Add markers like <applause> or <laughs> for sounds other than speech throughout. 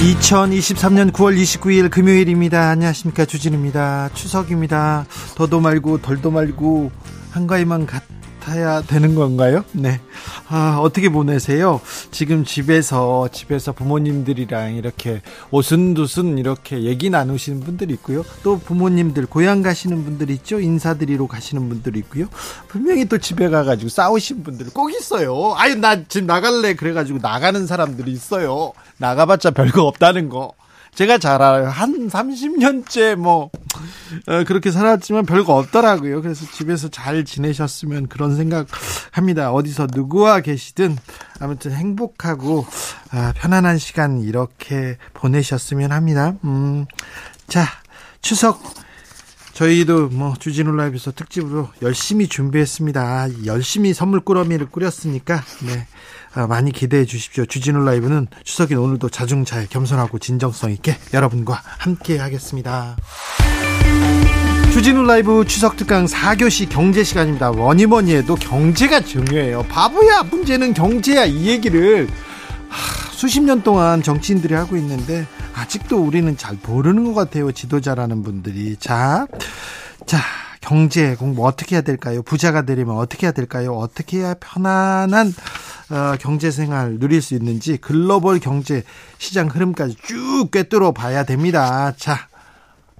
2023년 9월 29일 금요일입니다. 안녕하십니까. 주진우입니다. 추석입니다. 더도 말고 덜도 말고 한가위만 같 아야 되는 건가요? 네. 아, 어떻게 보내세요? 지금 집에서, 집에서 부모님들이랑 이렇게 오순도순 이렇게 얘기 나누시는 분들이 있고요. 또 부모님들, 고향 가시는 분들 있죠? 인사드리러 가시는 분들 있고요. 분명히 또 집에 가가지고 싸우신 분들 꼭 있어요. 아유, 나 지금 나갈래. 그래가지고 나가는 사람들이 있어요. 나가봤자 별거 없다는 거. 제가 잘 알아요. 한 30년째 뭐, 어, 그렇게 살았지만 별거 없더라고요. 그래서 집에서 잘 지내셨으면 그런 생각 합니다. 어디서 누구와 계시든 아무튼 행복하고, 아, 편안한 시간 이렇게 보내셨으면 합니다. 음, 자, 추석. 저희도 뭐 주진우 라이브에서 특집으로 열심히 준비했습니다. 열심히 선물 꾸러미를 꾸렸으니까 네. 아, 많이 기대해 주십시오. 주진우 라이브는 추석인 오늘도 자중차에 겸손하고 진정성 있게 여러분과 함께 하겠습니다. 주진우 라이브 추석 특강 4교시 경제 시간입니다. 뭐니 뭐니 해도 경제가 중요해요. 바보야 문제는 경제야 이 얘기를 하, 수십 년 동안 정치인들이 하고 있는데 아직도 우리는 잘 모르는 것 같아요. 지도자라는 분들이. 자, 자, 경제 공부 어떻게 해야 될까요? 부자가 되려면 어떻게 해야 될까요? 어떻게 해야 편안한 어, 경제 생활 누릴 수 있는지 글로벌 경제 시장 흐름까지 쭉 꿰뚫어 봐야 됩니다. 자,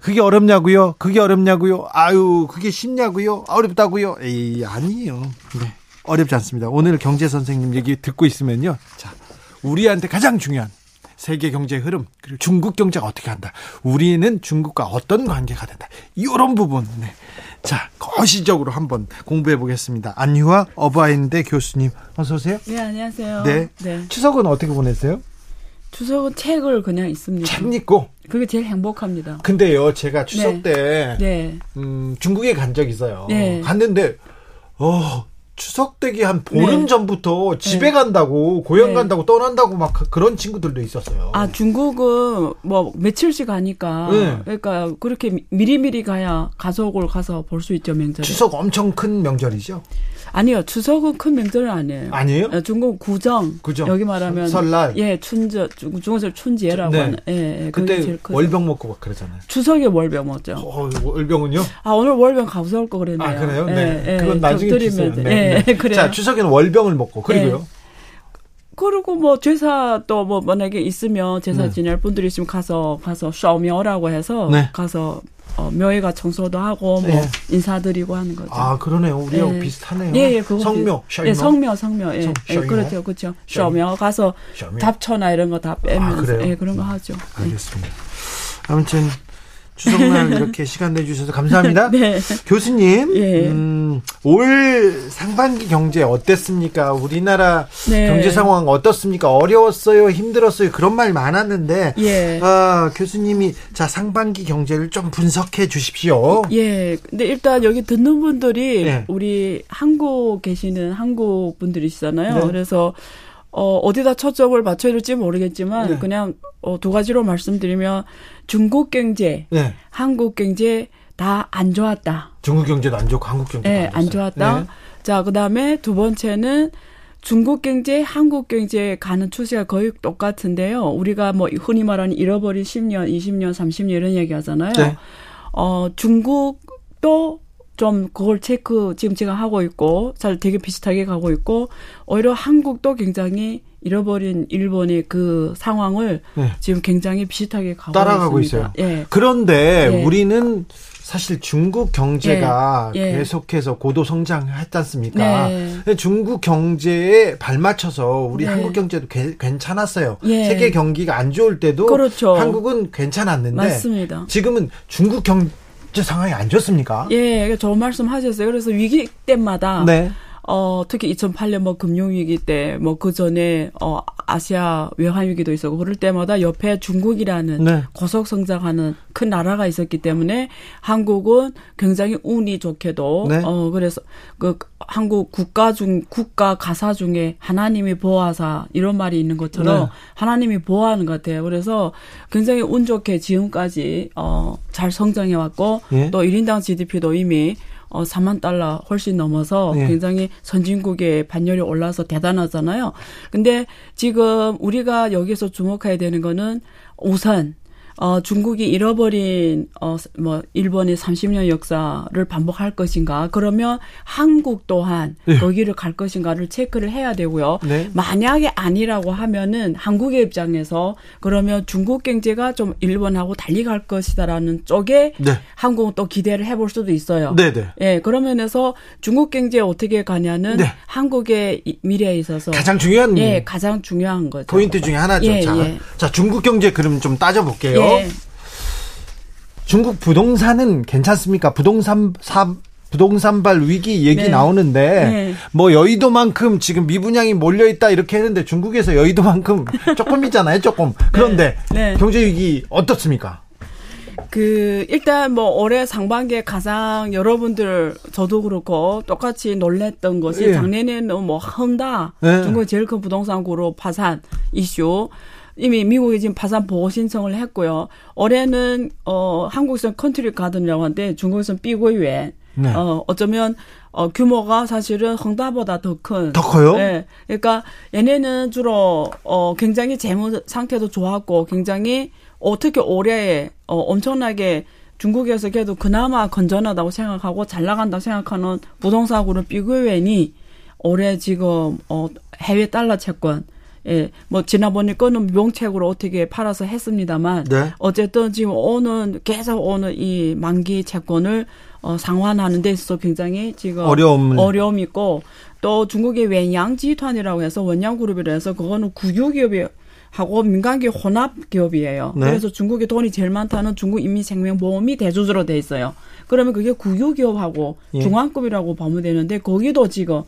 그게 어렵냐고요? 그게 어렵냐고요? 아유, 그게 쉽냐고요? 어렵다고요? 에이, 아니에요. 네. 어렵지 않습니다. 오늘 경제 선생님 얘기 듣고 있으면요. 자, 우리한테 가장 중요한 세계 경제 흐름 그리고 중국 경제가 어떻게 한다. 우리는 중국과 어떤 관계가 된다. 이런 부분. 네. 자, 거시적으로 한번 공부해 보겠습니다. 안유화 어바인대 교수님 어서 오세요. 네, 안녕하세요. 네. 네. 추석은 어떻게 보내세요? 추석은 책을 그냥 있습니다. 책 읽고. 그게 제일 행복합니다. 근데요, 제가 추석 네. 때 네. 음, 중국에 간 적 있어요. 네. 갔는데 어, 추석 되기 한 보름 네. 전부터 집에 네. 간다고 고향 네. 간다고 떠난다고 막 그- 그런 친구들도 있었어요. 아, 중국은 뭐 며칠씩 가니까 네. 그러니까 그렇게 미- 미리미리 가야 가족을 가서 볼 수 있죠, 명절에. 추석 엄청 큰 명절이죠? 아니요. 추석은 큰 명절은 아니에요. 아니에요? 어, 중국 구정, 구정. 여기 말하면 설- 설날. 예, 춘저 중- 중국에서 춘지라고 네. 하는 예, 예 그때. 월병 먹고 막 그러잖아요. 추석에 월병 먹죠. 어, 월병은요? 아, 오늘 월병 가져올 거 그랬네요. 아 그래요? 예, 네. 예, 그건 나중에. 돼. 네, 예, 네. <laughs> 그래요. 자 추석에는 월병을 먹고 그리고요. 네. 그리고 뭐 제사 또 뭐 만약에 있으면 제사 네. 지낼 분들이 있으면 가서 가서 샤오묘라고 해서 네. 가서 어, 묘회가 청소도 하고 뭐 네. 인사드리고 하는 거죠. 아 그러네요. 우리하고 예. 비슷하네요. 예, 예, 성묘, 비- 샤이모. 예, 성묘, 성묘, 예, 성- 예? 그렇죠, 그렇죠. 샤오묘 가서 샤오묘. 답초나 이런 거다 아, 빼면서 그래요? 예, 그런 거 하죠. 예. 알겠습니다. 아무튼 추석날 <laughs> 이렇게 시간 내주셔서 감사합니다. 네. 교수님, 예. 음, 올 상반기 경제 어땠습니까? 우리나라 네. 경제 상황 어떻습니까? 어려웠어요, 힘들었어요, 그런 말 많았는데, 예. 아, 교수님이 자 상반기 경제를 좀 분석해 주십시오. 예. 근데 일단 여기 듣는 분들이 예. 우리 한국 계시는 한국 분들이시잖아요. 네. 그래서 어, 어디다 초점을 맞춰야 될지 모르겠지만 네. 그냥 어, 두 가지로 말씀드리면 중국 경제, 네, 한국 경제 다 안 좋았다. 중국 경제도 안 좋고 한국 경제도 예, 안, 안. 좋았다. 네. 자, 그다음에 두 번째는 중국 경제, 한국 경제 가는 추세가 거의 똑같은데요. 우리가 뭐 흔히 말하는 잃어버린 10년, 20년, 30년 이런 얘기 하잖아요. 네. 어, 중국도 좀 그걸 체크 지금 제가 하고 있고 잘 되게 비슷하게 가고 있고 오히려 한국도 굉장히 잃어버린 일본의 그 상황을 네. 지금 굉장히 비슷하게 가고 따라가고 있습니다. 있어요. 예. 그런데 예. 우리는 사실 중국 경제가 예, 예. 계속해서 고도 성장했지 않습니까? 네. 중국 경제에 발맞춰서 우리 네. 한국 경제도 개- 괜찮았어요. 예. 세계 경기가 안 좋을 때도 그렇죠. 한국은 괜찮았는데 맞습니다. 지금은 중국 경 제 상황이 안 좋습니까? 예, 좋은 말씀 하셨어요. 그래서 위기 때마다 네. 어, 특히 2008년 뭐 금융위기 때, 뭐 그 전에, 어, 아시아 외환위기도 있었고, 그럴 때마다 옆에 중국이라는 네. 고속 성장하는 큰 나라가 있었기 때문에 한국은 굉장히 운이 좋게도, 네. 어, 그래서 그 한국 국가 중, 국가 가사 중에 하나님이 보호하사 이런 말이 있는 것처럼 네. 하나님이 보호하는 것 같아요. 그래서 굉장히 운 좋게 지금까지, 어, 잘 성장해 왔고, 예. 또 1인당 GDP도 이미 어, 4만 달러 훨씬 넘어서 예. 굉장히 선진국의 반열이 올라서 대단하잖아요. 근데 지금 우리가 여기서 주목해야 되는 거는 우선 어, 중국이 잃어버린, 어, 뭐, 일본의 30년 역사를 반복할 것인가. 그러면 한국 또한 예. 거기를 갈 것인가를 체크를 해야 되고요. 네. 만약에 아니라고 하면은 한국의 입장에서 그러면 중국 경제가 좀 일본하고 달리 갈 것이다라는 쪽에 네. 한국은 또 기대를 해볼 수도 있어요. 네 네. 예, 그런 면에서 중국 경제 어떻게 가냐는 네. 한국의 이- 미래에 있어서 가장 중요한 예, 가장 중요한 거죠. 포인트 중에 하나죠. 예, 자, 예. 자, 중국 경제 그럼 좀 따져볼게요. 예. 중국 부동산은 괜찮습니까? 부동산 사 부동산발 위기 얘기 네. 나오는데 네. 뭐 여의도만큼 지금 미분양이 몰려 있다 이렇게 했는데 중국에서 여의도만큼 <laughs> 조금이잖아요, 조금. 그런데 네. 경제 위기 어떻습니까? 그 일단 뭐 올해 상반기에 가장 여러분들 저도 그렇고 똑같이 놀랬던 것이 예. 작년에는 뭐 헝다 네. 중국 제일 큰 부동산 그룹 파산 이슈 이미 미국이 지금 파산 보호 신청을 했고요. 올해는 어 한국에서는 컨트리 가든이라고 하는데 중국에서는 삐고유엔 네. 어 어쩌면 어 규모가 사실은 헝다보다 더 큰. 더 커요? 네. 그러니까 얘네는 주로 어 굉장히 재무 상태도 좋았고 굉장히 어, 특히 올해 어 엄청나게 중국에서 그래도 그나마 건전하다고 생각하고 잘 나간다고 생각하는 부동산으로 삐그웬이 올해 지금 어 해외 달러 채권 예, 뭐 지난번에 거는 명책으로 어떻게 팔아서 했습니다만 네. 어쨌든 지금 오는 계속 오는 이 만기 채권을 어 상환하는 데 있어서 굉장히 지금 어려움을. 어려움이 있고 또 중국의 wen양集团이라고 해서 원양 그룹이라 해서 그거는 국유기업이 하고 민간기업 혼합 기업이에요. 네. 그래서 중국에 돈이 제일 많다는 중국 인민생명보험이 대주주로 돼 있어요. 그러면 그게 국유기업하고 예. 중앙급이라고 보면 되는데 거기도 지금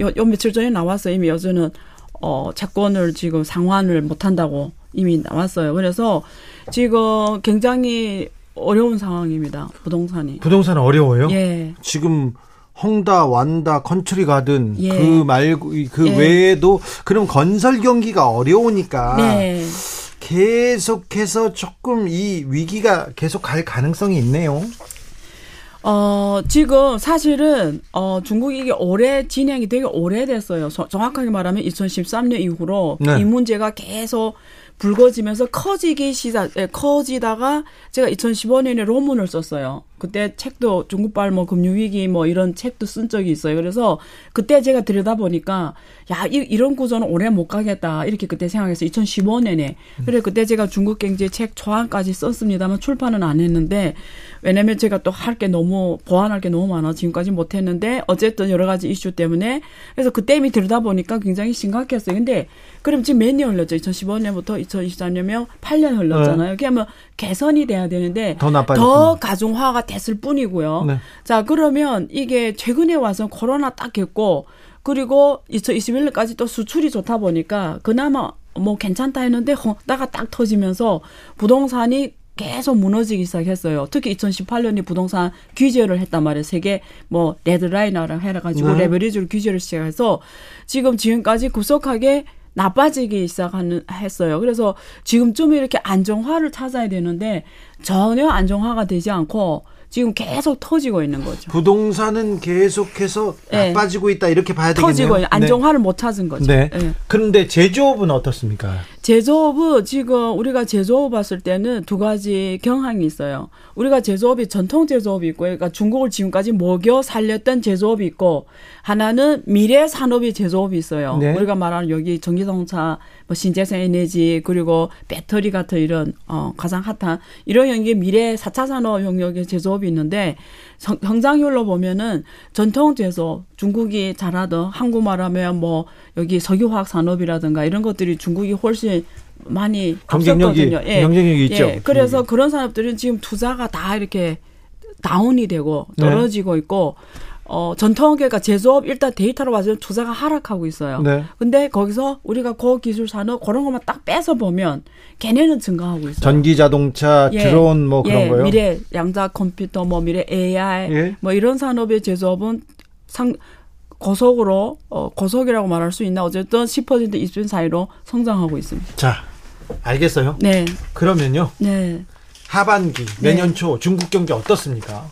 요, 요 며칠 전에 나왔어요. 이미 여전은 어 채권을 지금 상환을 못 한다고 이미 나왔어요. 그래서 지금 굉장히 어려운 상황입니다. 부동산이. 부동산 어려워요? 예. 지금 헝다, 완다, 컨트리 가든 예. 그 말고 그 예. 외에도 그럼 건설 경기가 어려우니까 네. 계속해서 조금 이 위기가 계속 갈 가능성이 있네요. 어, 지금 사실은, 어, 중국이 이게 올해 진행이 되게 오래됐어요. 저- 정확하게 말하면 2013년 이후로 네. 이 문제가 계속 불거지면서 커지기 시작, 예, 커지다가 제가 2015년에 논문을 썼어요. 그때 책도 중국발 뭐 금융위기 뭐 이런 책도 쓴 적이 있어요. 그래서 그때 제가 들여다보니까 야, 이, 이런 구조는 오래 못 가겠다. 이렇게 그때 생각해서 2015년에. 그래, 그때 제가 중국 경제 책 초안까지 썼습니다만 출판은 안 했는데 왜냐면 제가 또 할 게 너무 보완할 게 너무 많아 지금까지 못 했는데 어쨌든 여러 가지 이슈 때문에 그래서 그때 이미 들여다보니까 굉장히 심각했어요. 근데 그럼 지금 몇 년 흘렸죠? 2015년부터 2024년이면 8년 흘렀잖아요. 그러면 개선이 돼야 되는데 더. 더 가중화가 됐을 뿐이고요. 네. 자, 그러면 이게 최근에 와서 코로나 딱 했고 그리고 2021년까지 또 수출이 좋다 보니까 그나마 뭐 괜찮다 했는데 허다가 딱 터지면서 부동산이 계속 무너지기 시작했어요. 특히 2018년에 부동산 규제를 했단 말이에요. 세계 뭐 레드라이너랑 해가지고 네. 레버리지를 규제를 시작해서 지금 지금까지 급속하게 나빠지기 시작하는 했어요. 그래서 지금쯤 이렇게 안정화를 찾아야 되는데 전혀 안정화가 되지 않고 지금 계속 터지고 있는 거죠. 부동산은 계속해서 네. 나빠지고 있다 이렇게 봐야 되겠네요. 터지고 있는 안정화를 못 찾은 거죠. 네. 예. 네. 그런데 제조업은 어떻습니까? 제조업은 지금 우리가 제조업 봤을 때는 두 가지 경향이 있어요. 우리가 제조업이 전통 제조업이 있고, 그러니까 중국을 지금까지 먹여 살렸던 제조업이 있고, 하나는 미래 산업이 제조업이 있어요. 네. 우리가 말하는 여기 전기자동차, 뭐 신재생 에너지, 그리고 배터리 같은 이런 어 가장 핫한 이런 영역의 미래 4차 산업 영역의 제조업이 있는데 성- 성장률로 보면은 전통 제조업 중국이 잘하던 한국 말하면 뭐 여기 석유화학 산업이라든가 이런 것들이 중국이 훨씬 많이 경쟁력이. 예. 경쟁력이 있죠. 예. 그래서 그런 산업들은 지금 투자가 다 이렇게 다운이 되고 네. 떨어지고 있고 어, 전통계가 제조업 일단 데이터로 봐서 투자가 하락하고 있어요. 네. 근데 거기서 우리가 고기술 산업 그런 것만 딱 빼서 보면 걔네는 증가하고 있어요. 전기 자동차, 예. 드론 뭐 그런 예, 거요. 미래 양자 컴퓨터 뭐 미래 AI 예. 뭐 이런 산업의 제조업은 상 고속으로 어 고속이라고 말할 수 있나 어쨌든 10% 20% 사이로 성장하고 있습니다. 자, 알겠어요. 네. 그러면요. 네. 하반기 내년 초 중국 경제 어떻습니까?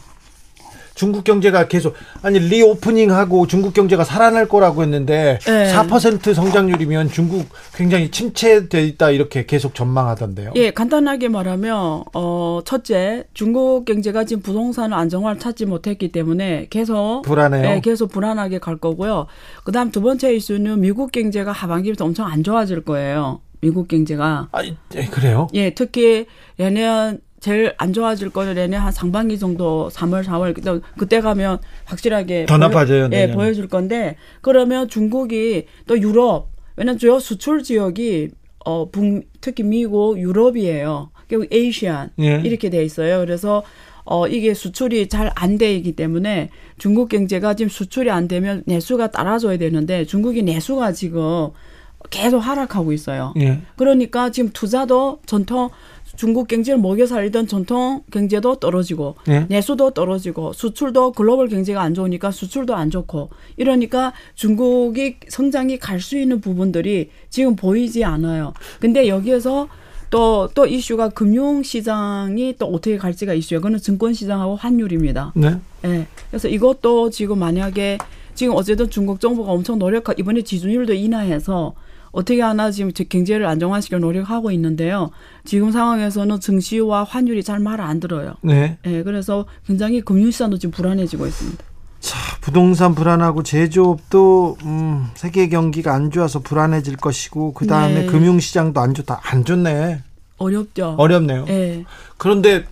중국 경제가 계속 아니 리오프닝하고 중국 경제가 살아날 거라고 했는데 네. 4% 성장률이면 중국 굉장히 침체돼 있다 이렇게 계속 전망하던데요. 예, 간단하게 말하면 어 첫째 중국 경제가 지금 부동산 안정화를 찾지 못했기 때문에 계속 불안해요. 예, 계속 불안하게 갈 거고요. 그다음 두 번째 이슈는 미국 경제가 하반기부터 엄청 안 좋아질 거예요. 미국 경제가 아, 예, 그래요? 예, 특히 내년 제일 안 좋아질 거는 내년 한 상반기 정도 3월, 4월 그때, 그때 가면 확실하게 더 나빠져요, 예, 내년. 보여줄 건데 그러면 중국이 또 유럽 왜냐면 주요 수출 지역이 어 북, 특히 미국, 유럽이에요. 결국 에이시안 예. 이렇게 돼 있어요. 그래서 어 이게 수출이 잘 안 되기 때문에 중국 경제가 지금 수출이 안 되면 내수가 따라줘야 되는데 중국이 내수가 지금 계속 하락하고 있어요. 예. 그러니까 지금 투자도 전통 중국 경제를 먹여 살리던 전통 경제도 떨어지고 예. 내수도 떨어지고 수출도 글로벌 경제가 안 좋으니까 수출도 안 좋고 이러니까 중국이 성장이 갈 수 있는 부분들이 지금 보이지 않아요. 근데 여기에서 또, 또 이슈가 금융시장이 또 어떻게 갈지가 이슈예요. 그거는 증권시장하고 환율입니다. 네. 예. 그래서 이것도 지금 만약에 지금 어쨌든 중국 정부가 엄청 노력하 이번에 지준율도 인하해서 어떻게 하나 지금 경제를 안정화시켜 노력하고 있는데요. 지금 상황에서는 증시와 환율이 잘말안 들어요. 네. 예, 그래서 굉장히 금융시장도 지금 불안해지고 있습니다. 자, 부동산 불안하고 제조업도 음, 세계 경기가 안 좋아서 불안해질 것이고 그 다음에 네. 금융시장도 안 좋다. 안 좋네. 어렵죠. 어렵네요. 예. 그런데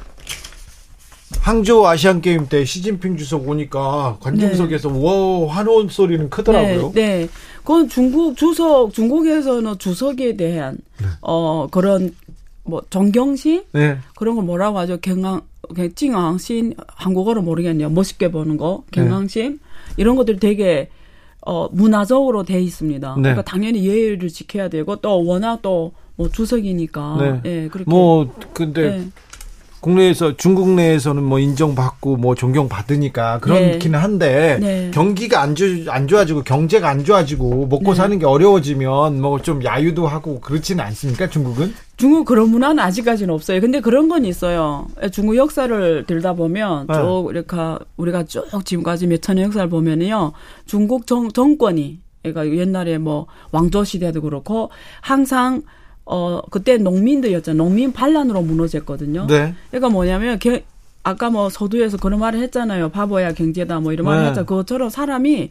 항저우 아시안 게임 때 시진핑 주석 오니까 관중석에서 와 환호 소리는 크더라고요. 네, 네. 그건 중국 주석, 중국에서는 주석에 대한, 네. 어, 그런, 뭐, 존경심? 네. 그런 걸 뭐라고 하죠? 경강, 찡앙신, 한국어로 모르겠네요. 멋있게 보는 거, 경강심? 이런 것들이 되게, 어, 문화적으로 돼 있습니다. 네. 그러니까 당연히 예의를 지켜야 되고, 또 워낙 또, 뭐, 주석이니까. 네. 예, 그렇게. 뭐 근데 예. 국내에서 중국 내에서는 뭐 인정받고 뭐 존경받으니까 그렇기는 한데 네. 경기가 안, 좋, 안 좋아지고 경제가 안 좋아지고 먹고 네. 사는 게 어려워지면 뭐 좀 야유도 하고 그렇지는 않습니까 중국은? 중국 그런 문화는 아직까지는 없어요. 근데 그런 건 있어요. 중국 역사를 들다 보면 네. 쭉 이렇게 우리가 쭉 지금까지 몇 천년 역사를 보면은요. 중국 정, 정권이 그러니까 옛날에 뭐 왕조 시대도 그렇고 항상 어 그때 농민들이었잖아요. 농민 반란으로 무너졌거든요. 네. 그러니까 뭐냐면 게, 아까 뭐 서두에서 그런 말을 했잖아요. 바보야 경제다 뭐 이런 말을 네. 했죠. 그것처럼 사람이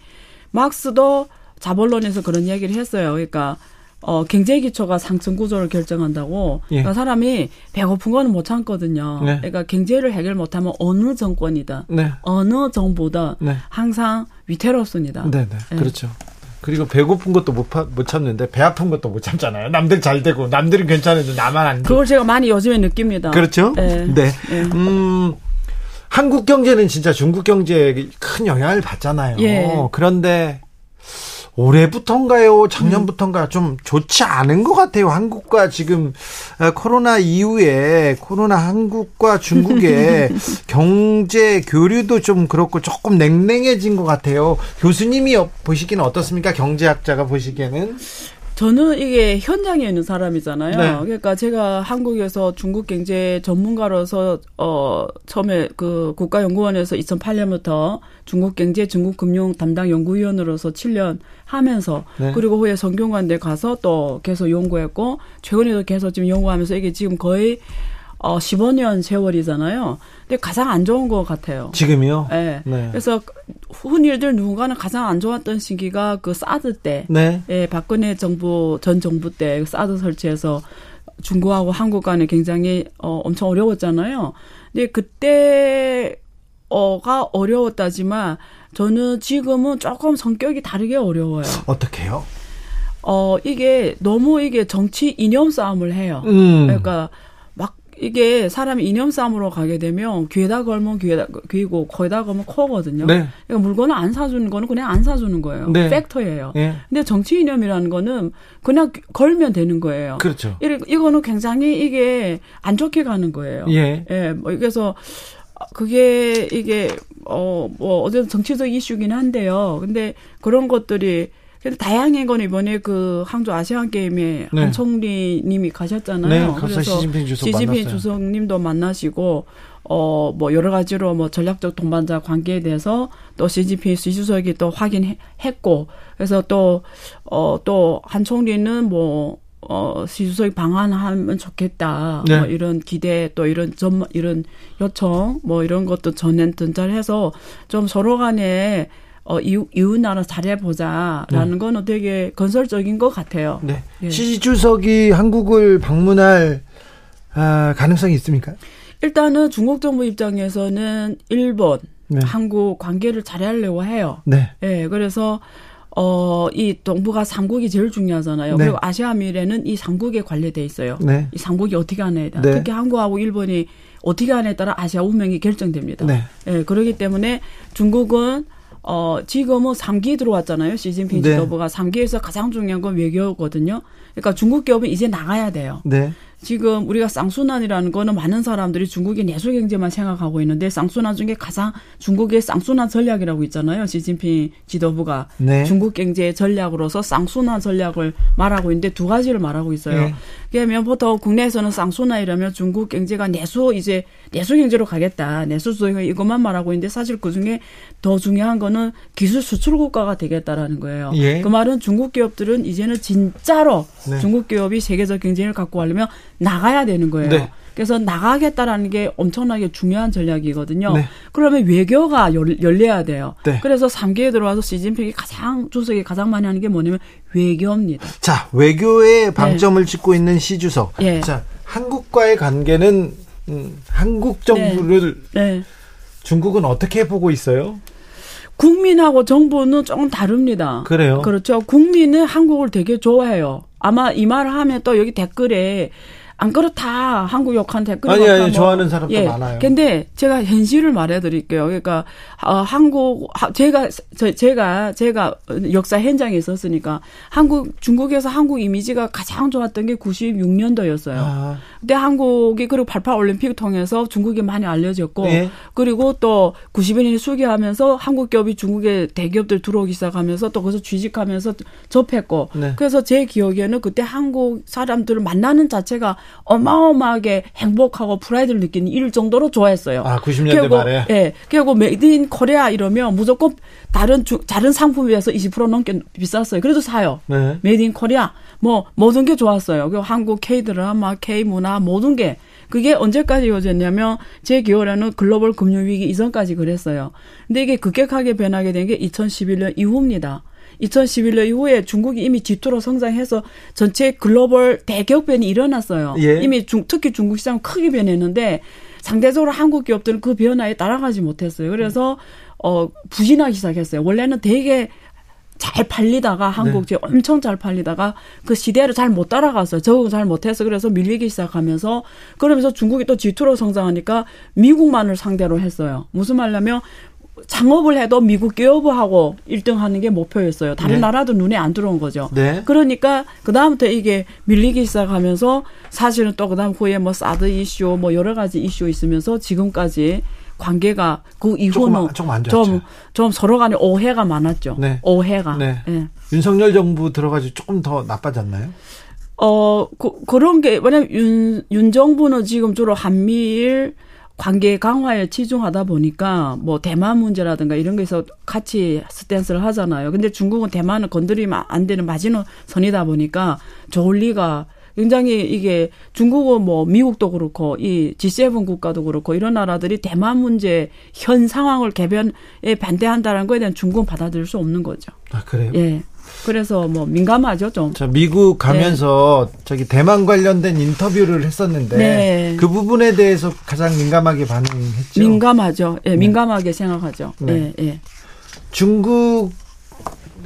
막스도 자본론에서 그런 얘기를 했어요. 그러니까 어 경제 기초가 상층 구조를 결정한다고. 예. 그러니까 사람이 배고픈 거는 못 참거든요. 네. 그러니까 경제를 해결 못하면 어느 정권이든 네. 어느 정부든 네. 항상 위태롭습니다. 네, 네. 네. 그렇죠. 그리고 배고픈 것도 못, 파- 못 참는데 배 아픈 것도 못 참잖아요. 남들 잘 되고 남들은 괜찮은데 나만 안 돼. 그걸 제가 많이 요즘에 느낍니다. 그렇죠? 네. 네. 네. 음, 한국 경제는 진짜 중국 경제에 큰 영향을 받잖아요. 예. 그런데 올해부터인가요? 작년부터인가 좀 좋지 않은 것 같아요. 한국과 지금 어, 코로나 이후에 코로나 한국과 중국의 <laughs> 경제 교류도 좀 그렇고 조금 냉랭해진 것 같아요. 교수님이 어- 보시기는 어떻습니까? 경제학자가 보시기에는 저는 이게 현장에 있는 사람이잖아요. 네. 그러니까 제가 한국에서 중국 경제 전문가로서 어 처음에 그 국가연구원에서 2008년부터 중국 경제 중국 금융 담당 연구위원으로서 7년 하면서 네. 그리고 후에 성균관대 가서 또 계속 연구했고 최근에도 계속 지금 연구하면서 이게 지금 거의 어 15년 세월이잖아요. 근데 가장 안 좋은 것 같아요. 지금이요. 예. 네. 그래서 흔히들 누군가는 가장 안 좋았던 시기가 그 사드 때 네. 예, 박근혜 정부 전 정부 때 사드 설치해서 중국하고 한국 간에 굉장히 어 엄청 어려웠잖아요. 근데 그때 어가 어려웠다지만 저는 지금은 조금 성격이 다르게 어려워요. 어떻게요? 어 이게 너무 이게 정치 이념 싸움을 해요. 음. 그러니까 막 이게 사람이 이념 싸움으로 가게 되면 귀에다 걸면 귀에다 귀고 거기다 걸면 코거든요. 네. 그러니까 물건을 안 사주는 거는 그냥 안 사주는 거예요. 네. 팩터예요. 네. 근데 정치 이념이라는 거는 그냥 걸면 되는 거예요. 그렇죠. 이거는 굉장히 이게 안 좋게 가는 거예요. 예. 예. 뭐 그래서 그게 이게 어뭐 어쨌든 정치적 이슈긴 한데요. 근데 그런 것들이 근데 다양한 건 이번에 그 항저 아시안 게임에 네. 한 총리님이 가셨잖아요. 네, 그래서 시진핑 주석 시진핑 주석님도 만나시고 어 뭐 여러 가지로 뭐 전략적 동반자 관계에 대해서 또 시진핑 주석이 또 확인했고 그래서 또 어 또 한 총리는 뭐 어, 시주석이 방한하면 좋겠다. 네. 뭐 이런 기대 또 이런 점 이런 요청 뭐 이런 것도 전엔 전달해서 좀 서로 간에 어, 이웃, 이웃 나라 잘해보자라는 네. 거는 되게 건설적인 것 같아요. 네. 예. 시 주석이 한국을 방문할 아, 가능성이 있습니까? 일단은 중국 정부 입장에서는 일본, 네. 한국 관계를 잘하려고 해요. 네. 예, 그래서 어, 이 동북아 삼국이 제일 중요하잖아요. 네. 그리고 아시아 미래는 이 삼국에 관련돼 있어요. 네. 이 삼국이 어떻게 하냐에 따라 네. 특히 한국하고 일본이 어떻게 하냐에 따라 아시아 운명이 결정됩니다. 네. 예, 그렇기 때문에 중국은 어, 지금은 3기 들어왔잖아요. 시진핑 네. 지도부가 3기에서 가장 중요한 건 외교거든요. 그러니까 중국 기업은 이제 나가야 돼요. 네. 지금 우리가 쌍순환이라는 거는 많은 사람들이 중국의 내수 경제만 생각하고 있는데 쌍순환 중에 가장 중국의 쌍순환 전략이라고 있잖아요. 시진핑 지도부가 네. 중국 경제 전략으로서 쌍순환 전략을 말하고 있는데 두 가지를 말하고 있어요. 네. 그러면 보통 국내에서는 쌍순환 이라면 중국 경제가 내수 이제 내수 경제로 가겠다. 내수 수익 이것만 말하고 있는데 사실 그 중에 더 중요한 거는 기술 수출 국가가 되겠다라는 거예요. 예. 그 말은 중국 기업들은 이제는 진짜로 네. 중국 기업이 세계적 경쟁을 갖고 가려면 나가야 되는 거예요. 네. 그래서 나가겠다라는 게 엄청나게 중요한 전략이거든요. 네. 그러면 외교가 열, 열려야 돼요. 네. 그래서 3기에 들어와서 시진핑이 가장 주석이 가장 많이 하는 게 뭐냐면 외교입니다. 자, 외교에 방점을 네. 찍고 있는 시 주석. 예. 자, 한국과의 관계는 음, 한국 정부를 네. 네. 중국은 어떻게 보고 있어요? 국민하고 정부는 조금 다릅니다. 그래요? 그렇죠. 국민은 한국을 되게 좋아해요. 아마 이 말을 하면 또 여기 댓글에 안 그렇다. 한국 욕한 댓글이 아니, 아니, 뭐. 좋아하는 사람도 예. 많아요. 근데 제가 현실을 말해 드릴게요. 그러니까, 어, 한국, 제가, 저, 제가, 제가 역사 현장에 있었으니까 한국, 중국에서 한국 이미지가 가장 좋았던 게 96년도였어요. 아. 근데 한국이 그리고 88 올림픽 통해서 중국이 많이 알려졌고, 예. 그리고 또 92년 수교하면서 한국 기업이 중국에 대기업들 들어오기 시작하면서 또 거기서 취직하면서 접했고, 네. 그래서 제 기억에는 그때 한국 사람들을 만나는 자체가 어마어마하게 행복하고 프라이드를 느끼는 일 정도로 좋아했어요. 아, 90년대 결국, 말에? 예. 결국 Made in Korea 이러면 무조건 다른 주, 다른 상품에 비해서 20% 넘게 비쌌어요. 그래도 사요. 네. Made in Korea. 뭐, 모든 게 좋았어요. 그 한국 K 드라마, K 문화, 모든 게. 그게 언제까지 이어졌냐면 제 기억에는 글로벌 금융 위기 이전까지 그랬어요. 근데 이게 급격하게 변하게 된 게 2011년 이후입니다. 2011년 이후에 중국이 이미 G2로 성장해서 전체 글로벌 대격변이 일어났어요. 예. 이미 중, 특히 중국 시장 크게 변했는데 상대적으로 한국 기업들은 그 변화에 따라가지 못했어요. 그래서 어 부진하기 시작했어요. 원래는 되게 잘 팔리다가 한국 제 네. 엄청 잘 팔리다가 그 시대를 잘 못 따라갔어요. 적응 잘 못해서 그래서 밀리기 시작하면서 그러면서 중국이 또 G2로 성장하니까 미국만을 상대로 했어요. 무슨 말냐면 창업을 해도 미국 기업하고 1등 하는 게 목표였어요. 다른 네. 나라도 눈에 안 들어온 거죠. 네. 그러니까 그 다음부터 이게 밀리기 시작하면서 사실은 또 그 다음 후에 뭐 사드 이슈 뭐 여러 가지 이슈 있으면서 지금까지 관계가 그 이후는 조금, 좀, 좀 서로 간에 오해가 많았죠. 네. 오해가. 네. 네. 윤석열 정부 들어가지고 조금 더 나빠졌나요? 어, 그, 그런 게, 왜냐면 윤, 윤 정부는 지금 주로 한미일 관계 강화에 치중하다 보니까 뭐 대만 문제라든가 이런 거에서 같이 스탠스를 하잖아요. 근데 중국은 대만을 건드리면 안 되는 마지노 선이다 보니까 좋을 리가 굉장히 이게 중국은 뭐 미국도 그렇고 이 G7 국가도 그렇고 이런 나라들이 대만 문제 현 상황을 개변에 반대한다는 거에 대한 중국은 받아들일 수 없는 거죠. 아 그래요? 예. 그래서 뭐 민감하죠 좀. 자 미국 가면서 네. 저기 대만 관련된 인터뷰를 했었는데 네. 그 부분에 대해서 가장 민감하게 반응했죠. 민감하죠. 예, 네. 민감하게 생각하죠. 네. 예, 예. 중국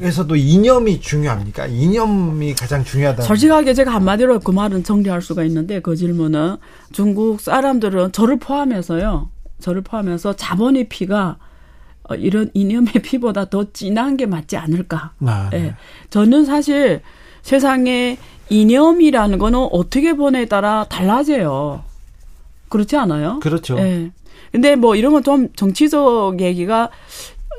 에서도 이념이 중요합니까? 이념이 가장 중요하다. 솔직하게 제가 한마디로 그 말은 정리할 수가 있는데 그 질문은 중국 사람들은 저를 포함해서요. 저를 포함해서 자본의 피가 어, 이런 이념의 <laughs> 피보다 더 진한 게 맞지 않을까. 아, 네. 예. 저는 사실 세상에 이념이라는 거는 어떻게 보내에 따라 달라져요. 그렇지 않아요? 그렇죠. 예. 근데 뭐 이런 건 좀 정치적 얘기가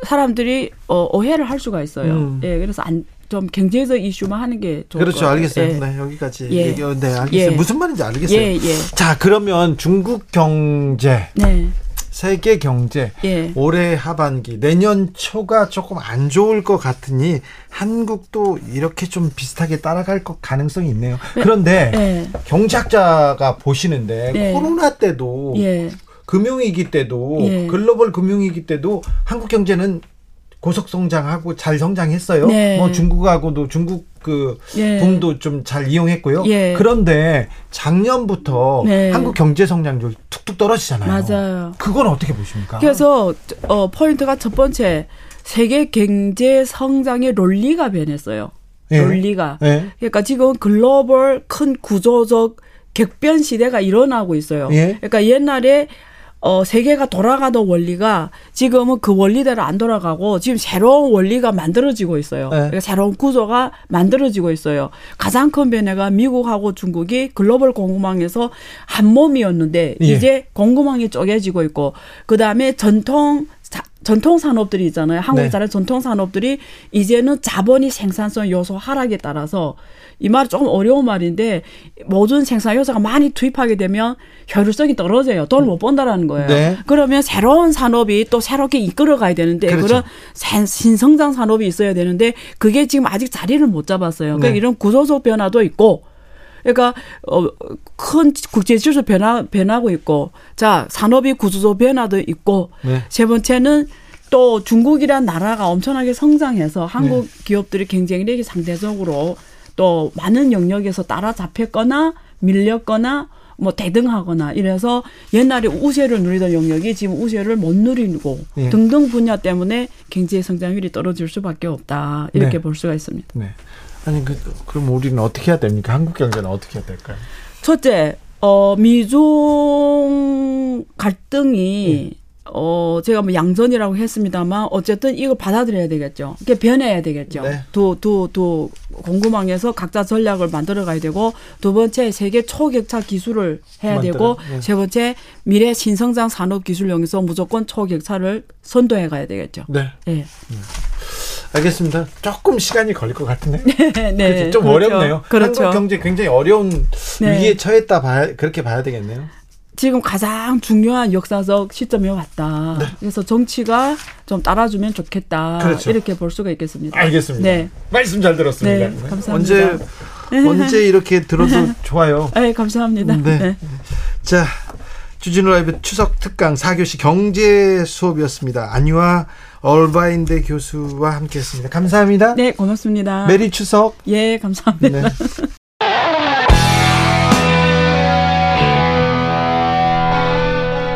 사람들이 어, 오해를 할 수가 있어요. 음. 예, 그래서 안, 좀 경제적 이슈만 하는 게 좋을 그렇죠. 알겠어요. 예. 네, 여기까지. 예. 얘기, 네, 알겠어요. 예. 무슨 말인지 알겠어요. 예, 예. 자, 그러면 중국 경제, 네. 세계 경제, 예. 올해 하반기, 내년 초가 조금 안 좋을 것 같으니 한국도 이렇게 좀 비슷하게 따라갈 것 가능성이 있네요. 그런데 예. 경제학자가 보시는데 네. 코로나 때도 예. 금융위기 때도 예. 글로벌 금융위기 때도 한국 경제는 고속 성장하고 잘 성장했어요. 네. 뭐 중국하고도 중국 그 예. 붐도 좀 잘 이용했고요. 예. 그런데 작년부터 네. 한국 경제 성장률 툭툭 떨어지잖아요. 맞아요. 그건 어떻게 보십니까? 그래서 어 포인트가 첫 번째 세계 경제 성장의 논리가 변했어요. 예. 논리가. 예. 그러니까 지금 글로벌 큰 구조적 격변 시대가 일어나고 있어요. 예. 그러니까 옛날에 어 세계가 돌아가던 원리가 지금은 그 원리대로 안 돌아가고 지금 새로운 원리가 만들어지고 있어요. 네. 그러니까 새로운 구조가 만들어지고 있어요. 가장 큰 변화가 미국하고 중국이 글로벌 공급망에서 한 몸이었는데 예. 이제 공급망이 쪼개지고 있고 그 다음에 전통 자- 전통 산업들이 있잖아요. 한국이 네. 잘하는 전통 산업들이 이제는 자본이 생산성 요소 하락에 따라서 이 말이 조금 어려운 말인데 모든 생산 요소가 많이 투입하게 되면 효율성이 떨어져요. 돈을 못 번다라는 거예요. 네. 그러면 새로운 산업이 또 새롭게 이끌어 가야 되는데 그렇죠. 그런 신성장 산업이 있어야 되는데 그게 지금 아직 자리를 못 잡았어요. 그러니까 네. 이런 구조적 변화도 있고 그러니까 어큰 국제 질서 변화 변하고 있고 자 산업이 구조적 변화도 있고 네. 세 번째는 또 중국이란 나라가 엄청나게 성장해서 한국 기업들의 경쟁력이 상대적으로 또 많은 영역에서 따라잡혔거나 밀렸거나 뭐 대등하거나 이래서 옛날에 우세를 누리던 영역이 지금 우세를 못 누리고 예. 등등 분야 때문에 경제 성장률이 떨어질 수밖에 없다 이렇게 네. 볼 수가 있습니다. 네. 아니 그 그럼 우리는 어떻게 해야 됩니까? 한국 경제는 어떻게 해야 될까요? 첫째, 어, 미중 갈등이 예. 어, 제가 뭐 양전이라고 했습니다만 어쨌든 이걸 받아들여야 되겠죠. 이게 변해야 되겠죠. 네. 두, 두, 두 공급망에서 각자 전략을 만들어 가야 되고 두 번째 세계 초격차 기술을 해야 만들어, 되고 네. 세 번째 미래 신성장 산업 기술용에서 무조건 초격차를 선도해 가야 되겠죠. 네. 예. 알겠습니다. 조금 시간이 걸릴 것 같은데. <laughs> 네. 그렇죠? 좀 그렇죠. 어렵네요. 그렇죠. 한국 경제 굉장히 어려운 네. 위기에 처했다 봐야 그렇게 봐야 되겠네요. 지금 가장 중요한 역사적 시점에 왔다. 그래서 정치가 좀 따라주면 좋겠다. 네. 그렇죠. 이렇게 볼 수가 있겠습니다. 알겠습니다. 네. 말씀 잘 들었습니다. 네, 감사합니다. 언제 언제 이렇게 들어도 <laughs> 좋아요. 네, 감사합니다. 네. 네. 자, 주진우 라이브 추석 특강 4교시 경제 수업이었습니다. 안유아 얼바인대 교수와 함께했습니다. 감사합니다. 네, 고맙습니다. 메리 추석. 예, 감사합니다. <laughs>